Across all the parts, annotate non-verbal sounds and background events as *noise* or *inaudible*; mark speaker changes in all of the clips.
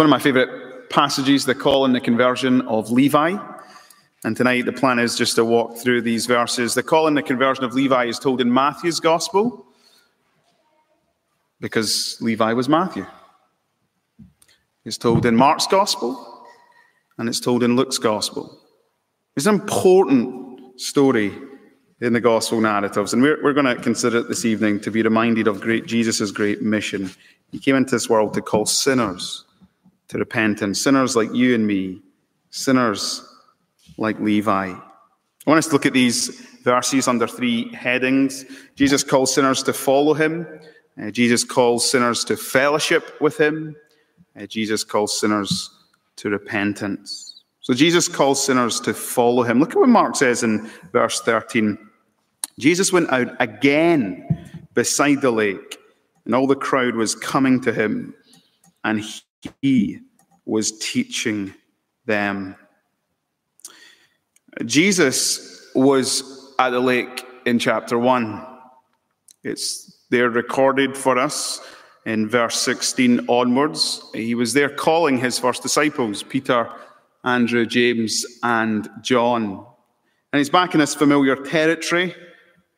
Speaker 1: one of my favorite passages, the call and the conversion of Levi. And tonight the plan is just to walk through these verses. The call and the conversion of Levi is told in Matthew's gospel because Levi was Matthew. It's told in Mark's gospel and it's told in Luke's gospel. It's an important story in the gospel narratives, and we're, we're going to consider it this evening to be reminded of great Jesus' great mission. He came into this world to call sinners to repentance, sinners like you and me, sinners like Levi. I want us to look at these verses under three headings. Jesus calls sinners to follow him. Uh, Jesus calls sinners to fellowship with him. Uh, Jesus calls sinners to repentance. So Jesus calls sinners to follow him. Look at what Mark says in verse 13. Jesus went out again beside the lake, and all the crowd was coming to him, and he was teaching them. Jesus was at the lake in chapter 1. It's there recorded for us in verse 16 onwards. He was there calling his first disciples, Peter, Andrew, James, and John. And he's back in this familiar territory,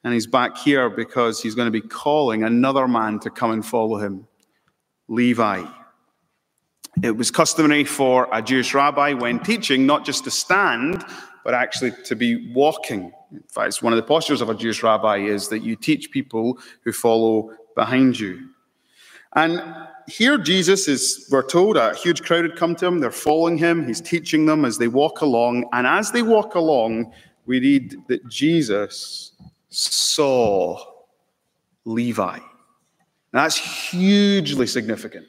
Speaker 1: and he's back here because he's going to be calling another man to come and follow him, Levi. It was customary for a Jewish rabbi when teaching not just to stand, but actually to be walking. In fact, one of the postures of a Jewish rabbi is that you teach people who follow behind you. And here Jesus is, we're told, a huge crowd had come to him. They're following him. He's teaching them as they walk along. And as they walk along, we read that Jesus saw Levi. Now, that's hugely significant.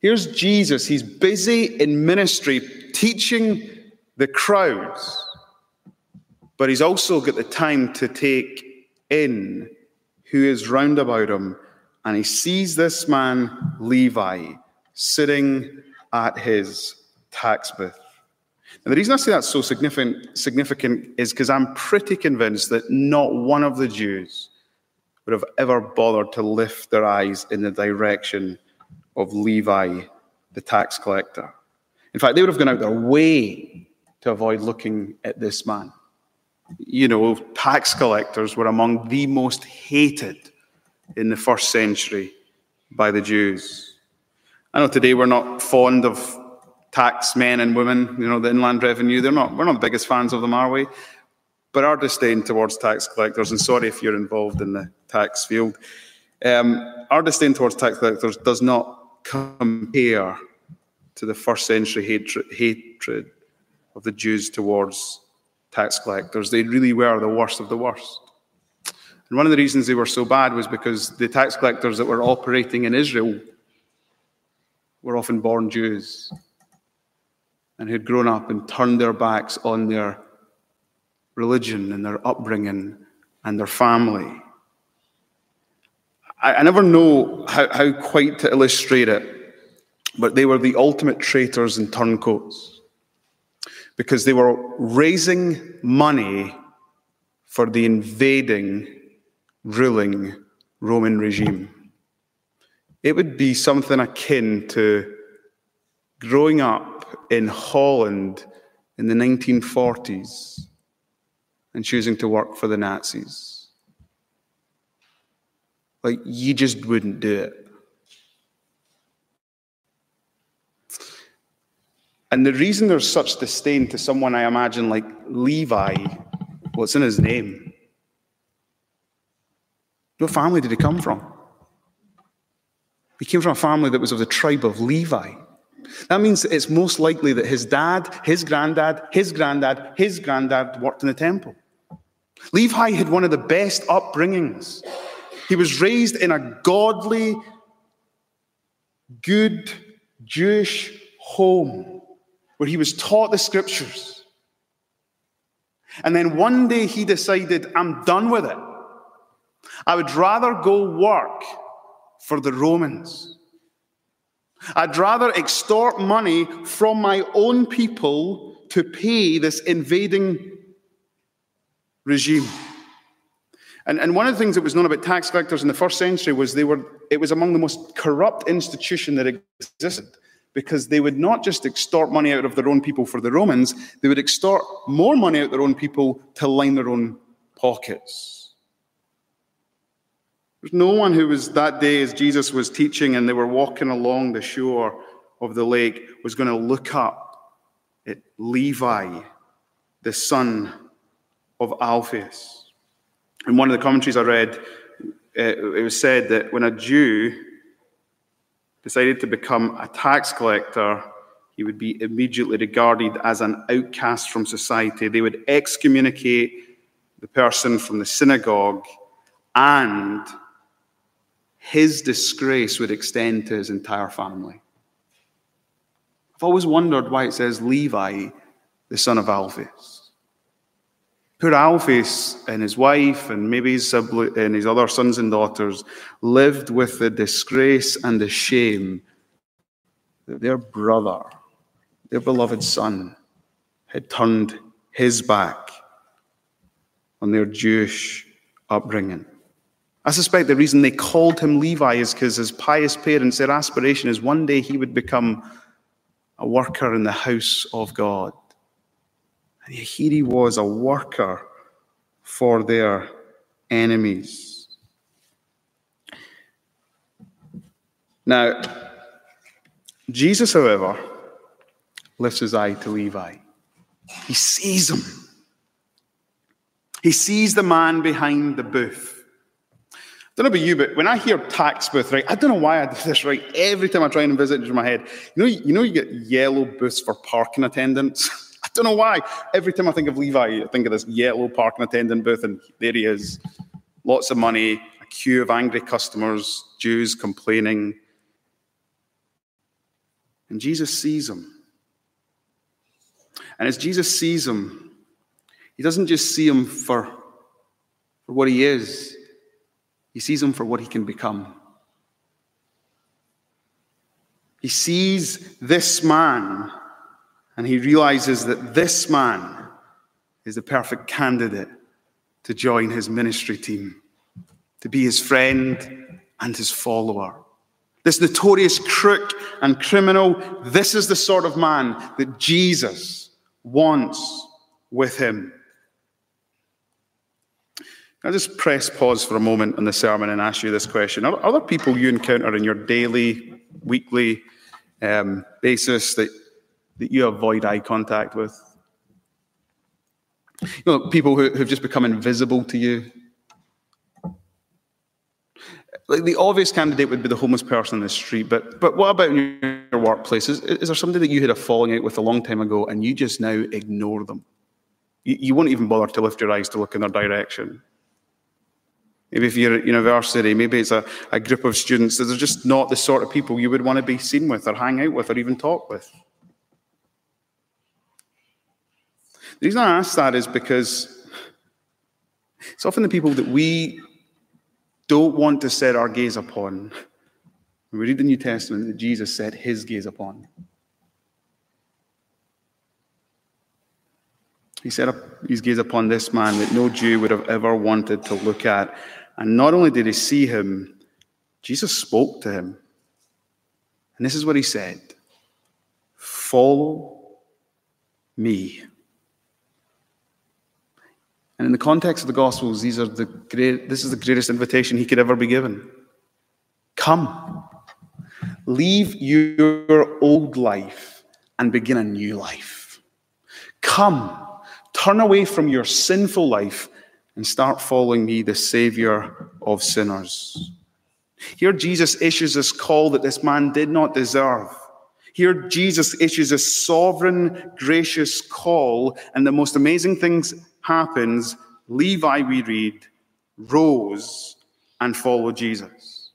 Speaker 1: Here's Jesus. He's busy in ministry, teaching the crowds, but he's also got the time to take in who is round about him. And he sees this man, Levi, sitting at his tax booth. And the reason I say that's so significant, significant is because I'm pretty convinced that not one of the Jews would have ever bothered to lift their eyes in the direction of Levi, the tax collector. In fact, they would have gone out their way to avoid looking at this man. You know, tax collectors were among the most hated in the first century by the Jews. I know today we're not fond of tax men and women, you know, the inland revenue. They're not, we're not the biggest fans of them, are we? But our disdain towards tax collectors, and sorry if you're involved in the tax field, um, our disdain towards tax collectors does not compare to the first century hatred, hatred of the Jews towards tax collectors. They really were the worst of the worst. And one of the reasons they were so bad was because the tax collectors that were operating in Israel were often born Jews and who'd grown up and turned their backs on their religion and their upbringing and their family. I, I never know how, how quite to illustrate it, but they were the ultimate traitors and turncoats because they were raising money for the invading, ruling Roman regime. It would be something akin to growing up in Holland in the 1940s and choosing to work for the Nazis. Like, you just wouldn't do it. And the reason there's such disdain to someone I imagine like Levi, what's in his name? What family did he come from? He came from a family that was of the tribe of Levi. That means it's most likely that his dad, his granddad, his granddad, his granddad worked in the temple. Levi had one of the best upbringings. He was raised in a godly, good Jewish home where he was taught the scriptures. And then one day he decided, I'm done with it. I would rather go work for the Romans. I'd rather extort money from my own people to pay this invading regime. And, and one of the things that was known about tax collectors in the first century was they were, it was among the most corrupt institution that existed because they would not just extort money out of their own people for the Romans, they would extort more money out of their own people to line their own pockets. There's no one who was that day as Jesus was teaching and they were walking along the shore of the lake was going to look up at Levi, the son of Alphaeus. In one of the commentaries I read, uh, it was said that when a Jew decided to become a tax collector, he would be immediately regarded as an outcast from society. They would excommunicate the person from the synagogue, and his disgrace would extend to his entire family. I've always wondered why it says Levi, the son of Alphaeus. Poor Alphaeus and his wife and maybe his, siblings and his other sons and daughters lived with the disgrace and the shame that their brother, their beloved son, had turned his back on their Jewish upbringing. I suspect the reason they called him Levi is because his pious parents, their aspiration is one day he would become a worker in the house of God. And here he was, a worker for their enemies. Now, Jesus, however, lifts his eye to Levi. He sees him. He sees the man behind the booth. I don't know about you, but when I hear tax booth, right, I don't know why I do *laughs* this, right? Every time I try and visit it in my head, you know, you know, you get yellow booths for parking attendants. *laughs* Don't know why. Every time I think of Levi, I think of this yellow parking attendant booth, and there he is. Lots of money, a queue of angry customers, Jews complaining. And Jesus sees him. And as Jesus sees him, he doesn't just see him for, for what he is, he sees him for what he can become. He sees this man and he realizes that this man is the perfect candidate to join his ministry team, to be his friend and his follower. This notorious crook and criminal, this is the sort of man that Jesus wants with him. I'll just press pause for a moment on the sermon and ask you this question. Are, are there people you encounter in your daily, weekly um, basis that that you avoid eye contact with. You know, people who, have just become invisible to you. Like the obvious candidate would be the homeless person in the street, but, but what about in your workplace? Is, is there somebody that you had a falling out with a long time ago and you just now ignore them? You, you won't even bother to lift your eyes to look in their direction. Maybe if you're at university, maybe it's a, a group of students that are just not the sort of people you would want to be seen with or hang out with or even talk with. The reason I ask that is because it's often the people that we don't want to set our gaze upon. When we read the New Testament, that Jesus set his gaze upon. He set up his gaze upon this man that no Jew would have ever wanted to look at. And not only did he see him, Jesus spoke to him. And this is what he said Follow me. And in the context of the Gospels, these are the great, this is the greatest invitation he could ever be given. Come, leave your old life and begin a new life. Come, turn away from your sinful life and start following me, the Savior of sinners. Here, Jesus issues this call that this man did not deserve. Here, Jesus issues a sovereign, gracious call, and the most amazing things happens, Levi, we read, rose and followed Jesus.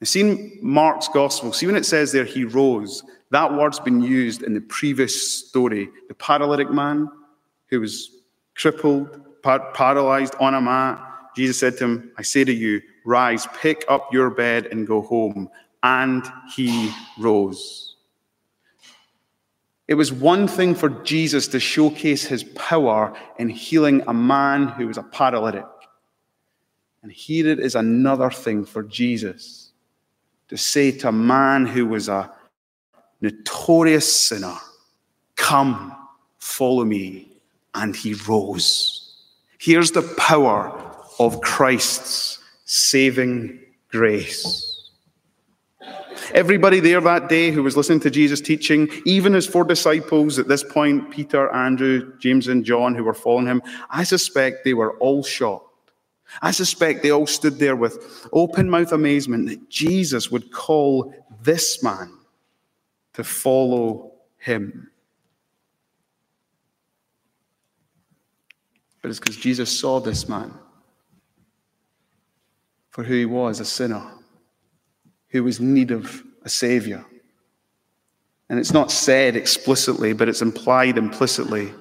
Speaker 1: Now, see Mark's gospel, see when it says there he rose, that word's been used in the previous story. The paralytic man who was crippled, paralyzed on a mat, Jesus said to him, I say to you, rise, pick up your bed and go home. And he rose. It was one thing for Jesus to showcase his power in healing a man who was a paralytic. And here it is another thing for Jesus to say to a man who was a notorious sinner, Come, follow me. And he rose. Here's the power of Christ's saving grace. Everybody there that day who was listening to Jesus teaching, even his four disciples at this point, Peter, Andrew, James, and John, who were following him, I suspect they were all shocked. I suspect they all stood there with open mouth amazement that Jesus would call this man to follow him. But it's because Jesus saw this man for who he was a sinner who was in need of a savior. And it's not said explicitly, but it's implied implicitly.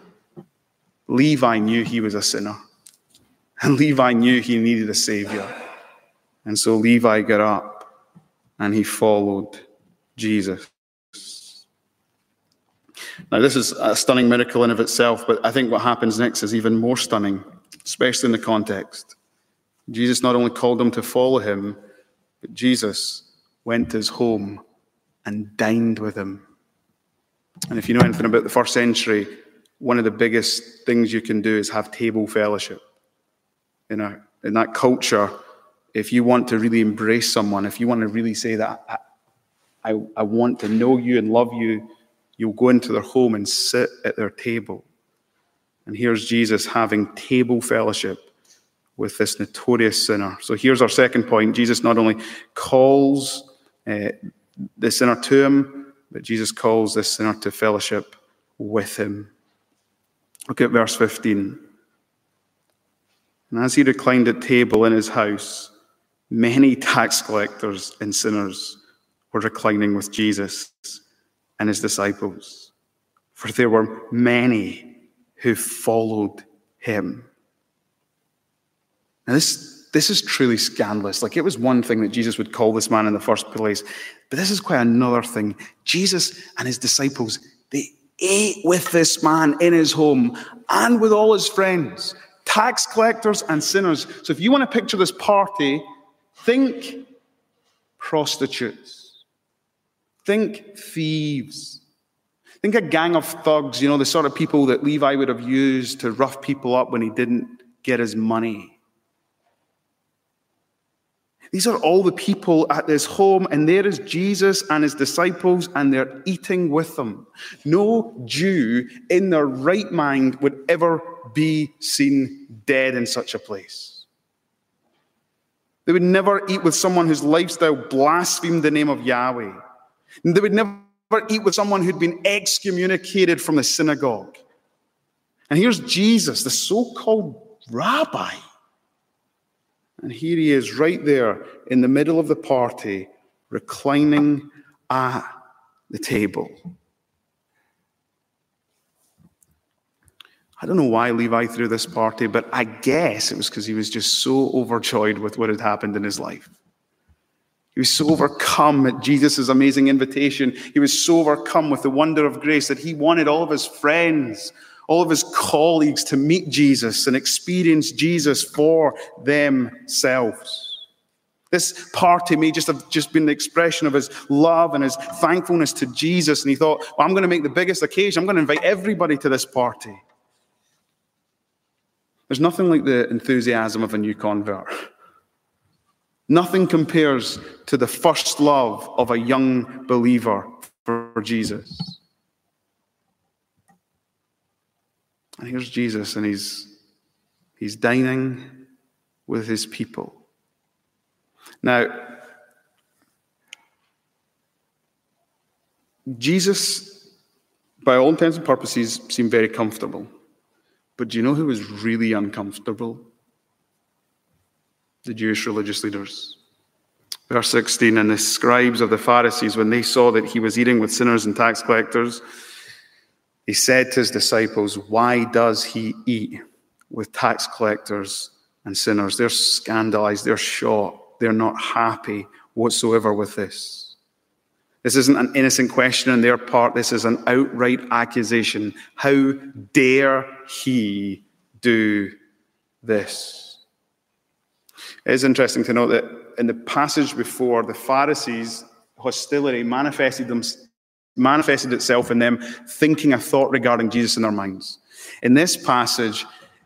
Speaker 1: Levi knew he was a sinner. And Levi knew he needed a savior. And so Levi got up and he followed Jesus. Now, this is a stunning miracle in of itself, but I think what happens next is even more stunning, especially in the context. Jesus not only called them to follow him, but Jesus went to his home and dined with him. And if you know anything about the first century, one of the biggest things you can do is have table fellowship. In, a, in that culture, if you want to really embrace someone, if you want to really say that, I, I, I want to know you and love you, you'll go into their home and sit at their table. And here's Jesus having table fellowship with this notorious sinner. So here's our second point Jesus not only calls uh, the sinner to him, but Jesus calls this sinner to fellowship with him. Look at verse 15. And as he reclined at table in his house, many *laughs* tax collectors and sinners were reclining with Jesus and his disciples, for there were many who followed him. Now, this this is truly scandalous. Like it was one thing that Jesus would call this man in the first place, but this is quite another thing. Jesus and his disciples, they ate with this man in his home and with all his friends, tax collectors and sinners. So if you want to picture this party, think prostitutes, think thieves. Think a gang of thugs, you know, the sort of people that Levi would have used to rough people up when he didn't get his money. These are all the people at this home, and there is Jesus and his disciples, and they're eating with them. No Jew in their right mind would ever be seen dead in such a place. They would never eat with someone whose lifestyle blasphemed the name of Yahweh. They would never eat with someone who'd been excommunicated from the synagogue. And here's Jesus, the so called rabbi and here he is right there in the middle of the party, reclining at the table. I don't know why Levi threw this party, but I guess it was because he was just so overjoyed with what had happened in his life. He was so overcome at Jesus' amazing invitation. He was so overcome with the wonder of grace that he wanted all of his friends, all of his colleagues to meet Jesus and experience Jesus for themselves. This party may just have just been the expression of his love and his thankfulness to Jesus. And he thought, well, I'm going to make the biggest occasion. I'm going to invite everybody to this party. There's nothing like the enthusiasm of a new convert. Nothing compares to the first love of a young believer for Jesus. And here's Jesus, and he's, he's dining with his people. Now, Jesus, by all intents and purposes, seemed very comfortable. But do you know who was really uncomfortable? The Jewish religious leaders. Verse 16 And the scribes of the Pharisees, when they saw that he was eating with sinners and tax collectors, he said to his disciples, Why does he eat with tax collectors and sinners? They're scandalized, they're shocked, they're not happy whatsoever with this. This isn't an innocent question on their part, this is an outright accusation. How dare he do this? It is interesting to note that in the passage before, the Pharisees' hostility manifested, them, manifested itself in them thinking a thought regarding Jesus in their minds. In this passage,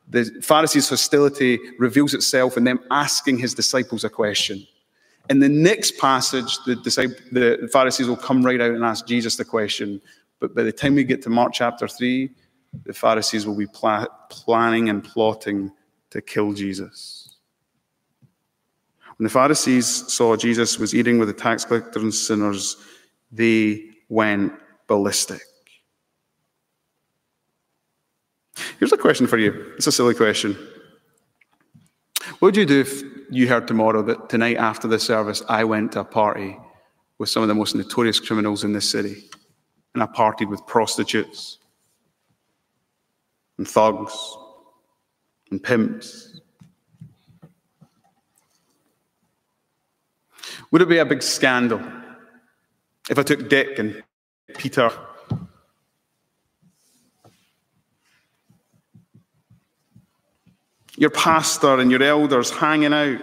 Speaker 1: the Pharisees' hostility reveals itself in them asking his disciples a question. In the next passage, the, the Pharisees will come right out and ask Jesus the question. But by the time we get to Mark chapter 3, the Pharisees will be pl- planning and plotting to kill Jesus. When the Pharisees saw Jesus was eating with the tax collectors and sinners, they went ballistic. Here's a question for you. It's a silly question. What would you do if you heard tomorrow that tonight after the service I went to a party with some of the most notorious criminals in this city? And I partied with prostitutes and thugs and pimps. Would it be a big scandal if I took Dick and Peter your pastor and your elders hanging out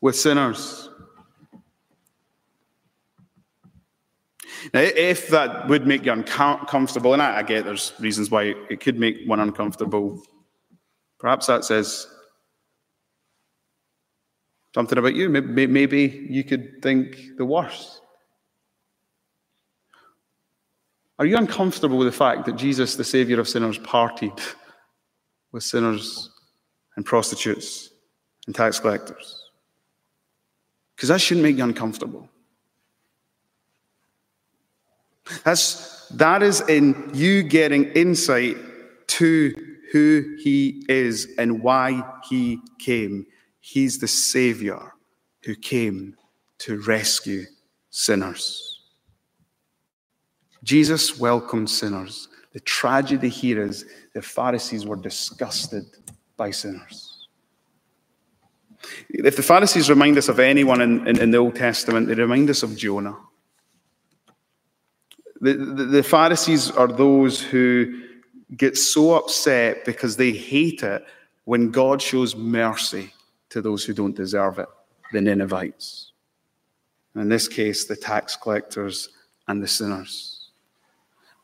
Speaker 1: with sinners. Now, if that would make you uncomfortable, and I, I get there's reasons why it could make one uncomfortable, perhaps that says something about you. Maybe, maybe you could think the worst. Are you uncomfortable with the fact that Jesus, the Savior of sinners, partied with sinners and prostitutes and tax collectors. Because that shouldn't make you uncomfortable. That's, that is in you getting insight to who he is and why he came. He's the Savior who came to rescue sinners. Jesus welcomed sinners. The tragedy here is the Pharisees were disgusted by sinners. If the Pharisees remind us of anyone in, in, in the Old Testament, they remind us of Jonah. The, the, the Pharisees are those who get so upset because they hate it when God shows mercy to those who don't deserve it, the Ninevites. In this case, the tax collectors and the sinners.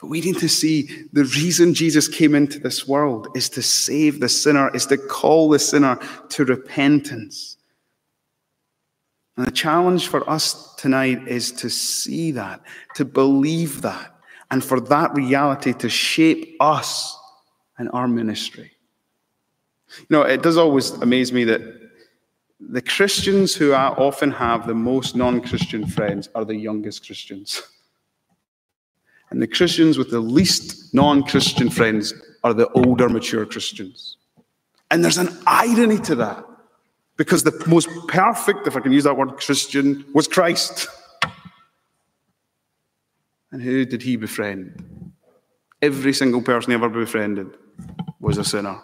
Speaker 1: But we need to see the reason Jesus came into this world is to save the sinner, is to call the sinner to repentance. And the challenge for us tonight is to see that, to believe that, and for that reality to shape us and our ministry. You know, it does always amaze me that the Christians who I often have the most non Christian friends are the youngest Christians. *laughs* And the Christians with the least non Christian friends are the older, mature Christians. And there's an irony to that because the most perfect, if I can use that word, Christian was Christ. And who did he befriend? Every single person he ever befriended was a sinner.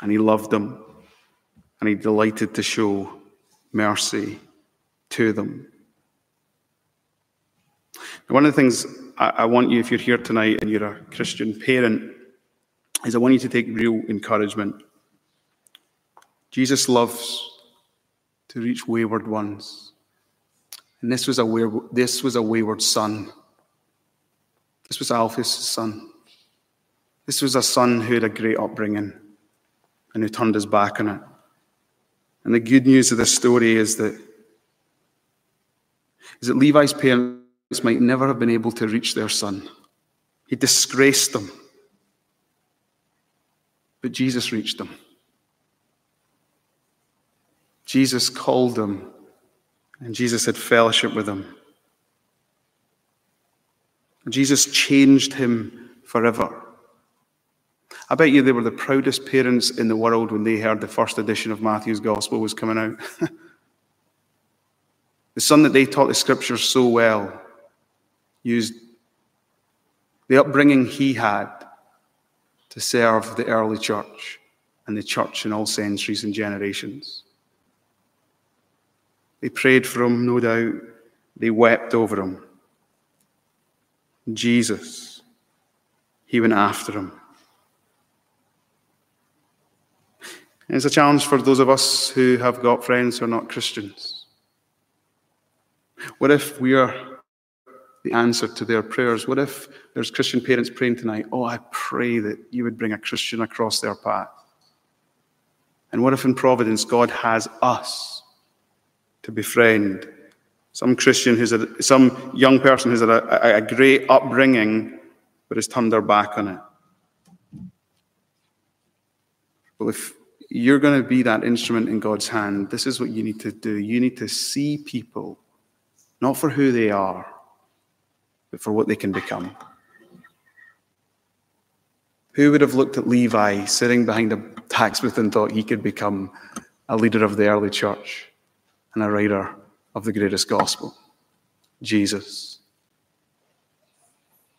Speaker 1: And he loved them. And he delighted to show mercy to them. One of the things I, I want you, if you're here tonight and you're a Christian parent, is I want you to take real encouragement. Jesus loves to reach wayward ones. And this was a wayward, this was a wayward son. This was Alphaeus' son. This was a son who had a great upbringing and who turned his back on it. And the good news of this story is that, is that Levi's parents might never have been able to reach their son. He disgraced them. But Jesus reached them. Jesus called them, and Jesus had fellowship with them. Jesus changed him forever. I bet you they were the proudest parents in the world when they heard the first edition of Matthew's Gospel was coming out. *laughs* the son that they taught the scriptures so well used the upbringing he had to serve the early church and the church in all centuries and generations. They prayed for him, no doubt. They wept over him. Jesus, he went after him. it's a challenge for those of us who have got friends who are not Christians. What if we are the answer to their prayers? What if there's Christian parents praying tonight? Oh, I pray that you would bring a Christian across their path. And what if in Providence God has us to befriend some Christian who's a, some young person who's had a, a, great upbringing but has turned their back on it? Well, if you're going to be that instrument in God's hand, this is what you need to do. You need to see people not for who they are, but for what they can become. Who would have looked at Levi sitting behind a tax booth and thought he could become a leader of the early church and a writer of the greatest gospel? Jesus.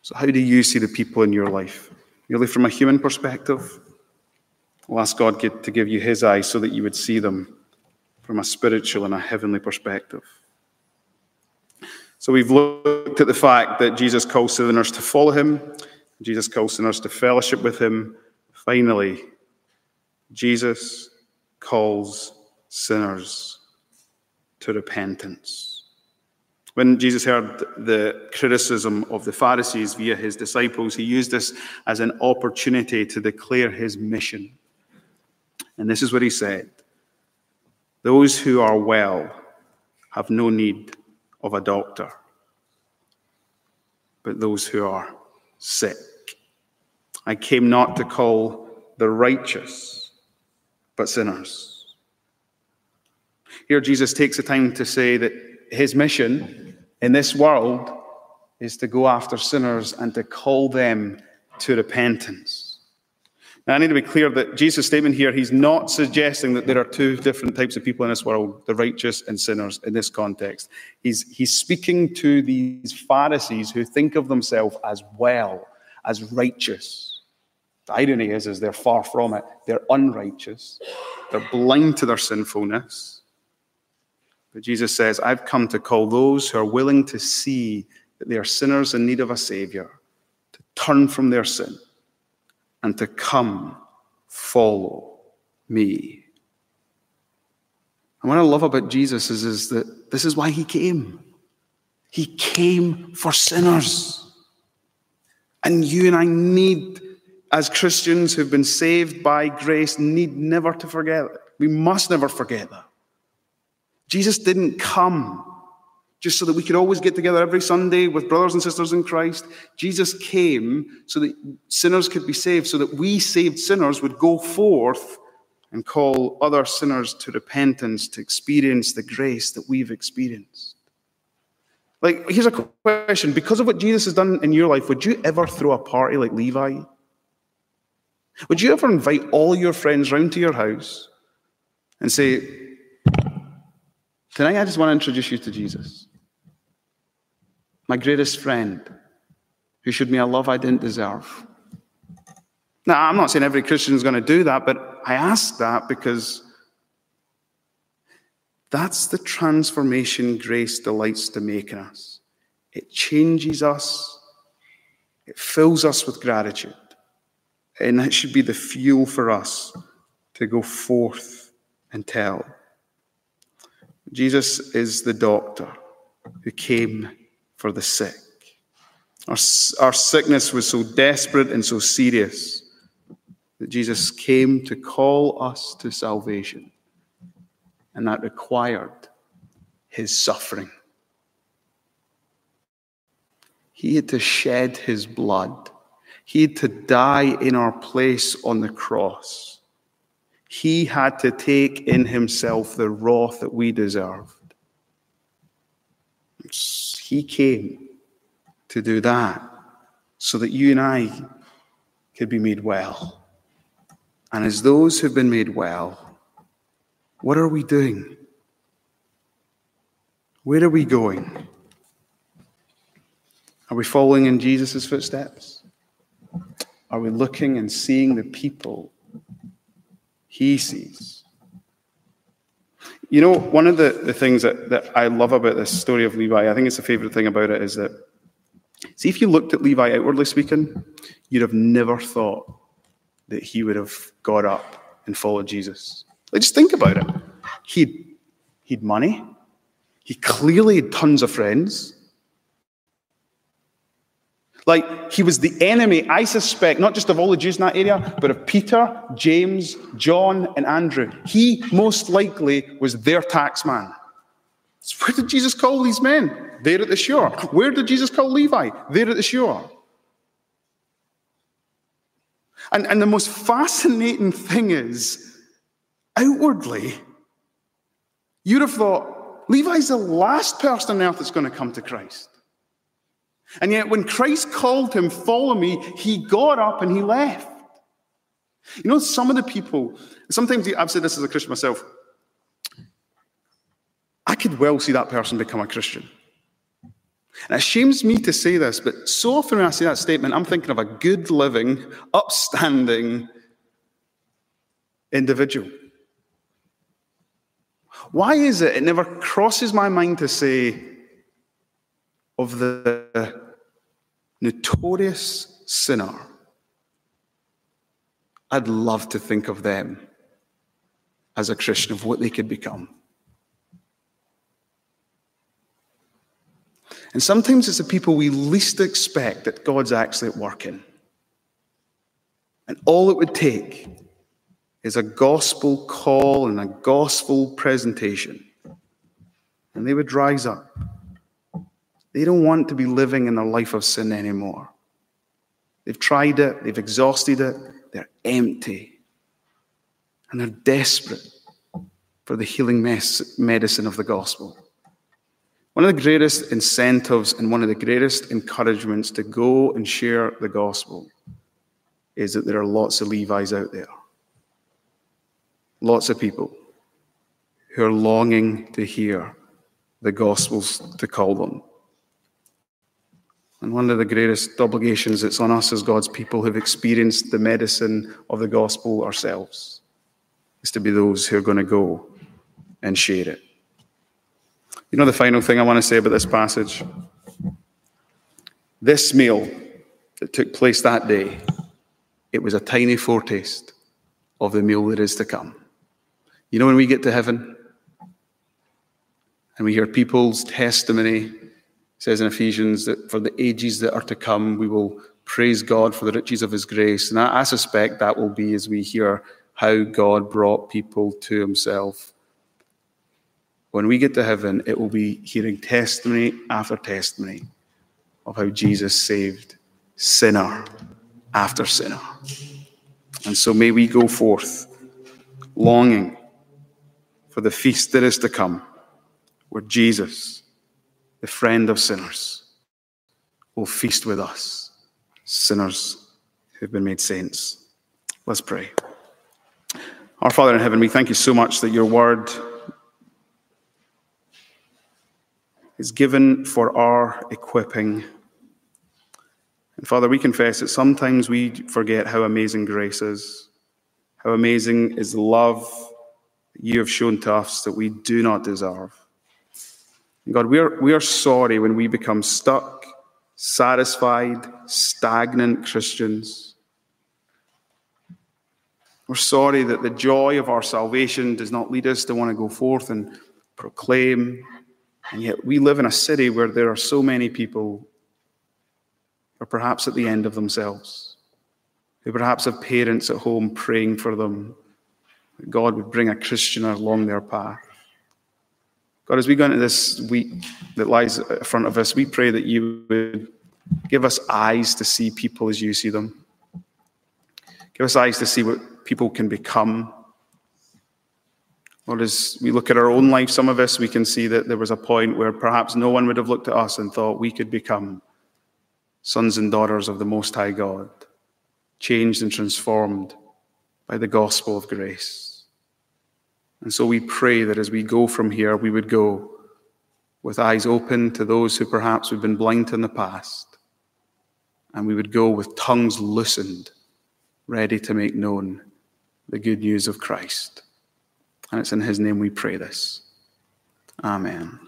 Speaker 1: So, how do you see the people in your life? Merely from a human perspective? We'll ask God to give you his eyes so that you would see them from a spiritual and a heavenly perspective. So we've looked at the fact that Jesus calls sinners to follow him, Jesus calls sinners to fellowship with him. Finally, Jesus calls sinners to repentance. When Jesus heard the criticism of the Pharisees via his disciples, he used this as an opportunity to declare his mission. And this is what he said Those who are well have no need of a doctor, but those who are sick. I came not to call the righteous, but sinners. Here, Jesus takes the time to say that his mission in this world is to go after sinners and to call them to repentance. Now, I need to be clear that Jesus' statement here, he's not suggesting that there are two different types of people in this world, the righteous and sinners, in this context. He's, he's speaking to these Pharisees who think of themselves as well, as righteous. The irony is, is they're far from it. They're unrighteous. They're blind to their sinfulness. But Jesus says, I've come to call those who are willing to see that they are sinners in need of a Savior, to turn from their sin and to come follow me. And what I love about Jesus is, is that this is why he came. He came for sinners. And you and I need, as Christians who've been saved by grace, need never to forget it. We must never forget that. Jesus didn't come just so that we could always get together every Sunday with brothers and sisters in Christ. Jesus came so that sinners could be saved, so that we saved sinners would go forth and call other sinners to repentance, to experience the grace that we've experienced. Like, here's a question because of what Jesus has done in your life, would you ever throw a party like Levi? Would you ever invite all your friends round to your house and say, Tonight, I just want to introduce you to Jesus my greatest friend, who showed me a love I didn't deserve. Now, I'm not saying every Christian is going to do that, but I ask that because that's the transformation grace delights to make in us. It changes us, it fills us with gratitude, and that should be the fuel for us to go forth and tell. Jesus is the doctor who came for the sick. Our, our sickness was so desperate and so serious that Jesus came to call us to salvation, and that required his suffering. He had to shed his blood. He had to die in our place on the cross. He had to take in himself the wrath that we deserved. He came to do that so that you and I could be made well. And as those who've been made well, what are we doing? Where are we going? Are we following in Jesus' footsteps? Are we looking and seeing the people he sees? You know, one of the, the things that, that I love about this story of Levi, I think it's a favorite thing about it, is that, see, if you looked at Levi outwardly speaking, you'd have never thought that he would have got up and followed Jesus. Like, just think about it. He'd, he'd money. He clearly had tons of friends. Like, he was the enemy, I suspect, not just of all the Jews in that area, but of Peter, James, John, and Andrew. He most likely was their tax man. So where did Jesus call these men? There at the shore. Where did Jesus call Levi? There at the shore. And, and the most fascinating thing is, outwardly, you'd have thought Levi's the last person on earth that's going to come to Christ. And yet, when Christ called him, Follow me, he got up and he left. You know, some of the people, sometimes I've said this as a Christian myself, I could well see that person become a Christian. And it shames me to say this, but so often when I say that statement, I'm thinking of a good living, upstanding individual. Why is it it never crosses my mind to say of the notorious sinner? I'd love to think of them as a Christian, of what they could become. And sometimes it's the people we least expect that God's actually at work in. And all it would take is a gospel call and a gospel presentation. And they would rise up. They don't want to be living in a life of sin anymore. They've tried it, they've exhausted it, they're empty. And they're desperate for the healing medicine of the gospel. One of the greatest incentives and one of the greatest encouragements to go and share the gospel is that there are lots of Levi's out there. Lots of people who are longing to hear the gospels to call them. And one of the greatest obligations that's on us as God's people who've experienced the medicine of the gospel ourselves is to be those who are going to go and share it. You know the final thing I want to say about this passage? This meal that took place that day, it was a tiny foretaste of the meal that is to come. You know, when we get to heaven and we hear people's testimony, says in Ephesians that for the ages that are to come, we will praise God for the riches of his grace. And I, I suspect that will be as we hear how God brought people to himself when we get to heaven, it will be hearing testimony after testimony of how Jesus saved sinner after sinner. And so may we go forth longing for the feast that is to come, where Jesus, the friend of sinners, will feast with us, sinners who've been made saints. Let's pray. Our Father in heaven, we thank you so much that your word is given for our equipping. And Father, we confess that sometimes we forget how amazing grace is, how amazing is the love that you have shown to us that we do not deserve. God, we are, we are sorry when we become stuck, satisfied, stagnant Christians. We're sorry that the joy of our salvation does not lead us to want to go forth and proclaim and yet we live in a city where there are so many people who are perhaps at the end of themselves, who perhaps have parents at home praying for them. That God would bring a Christian along their path. God, as we go into this week that lies in front of us, we pray that you would give us eyes to see people as you see them. Give us eyes to see what people can become or as we look at our own life, some of us, we can see that there was a point where perhaps no one would have looked at us and thought we could become sons and daughters of the Most High God, changed and transformed by the gospel of grace. And so we pray that as we go from here, we would go with eyes open to those who perhaps we've been blind to in the past, and we would go with tongues loosened, ready to make known the good news of Christ. And it's in his name we pray this. Amen.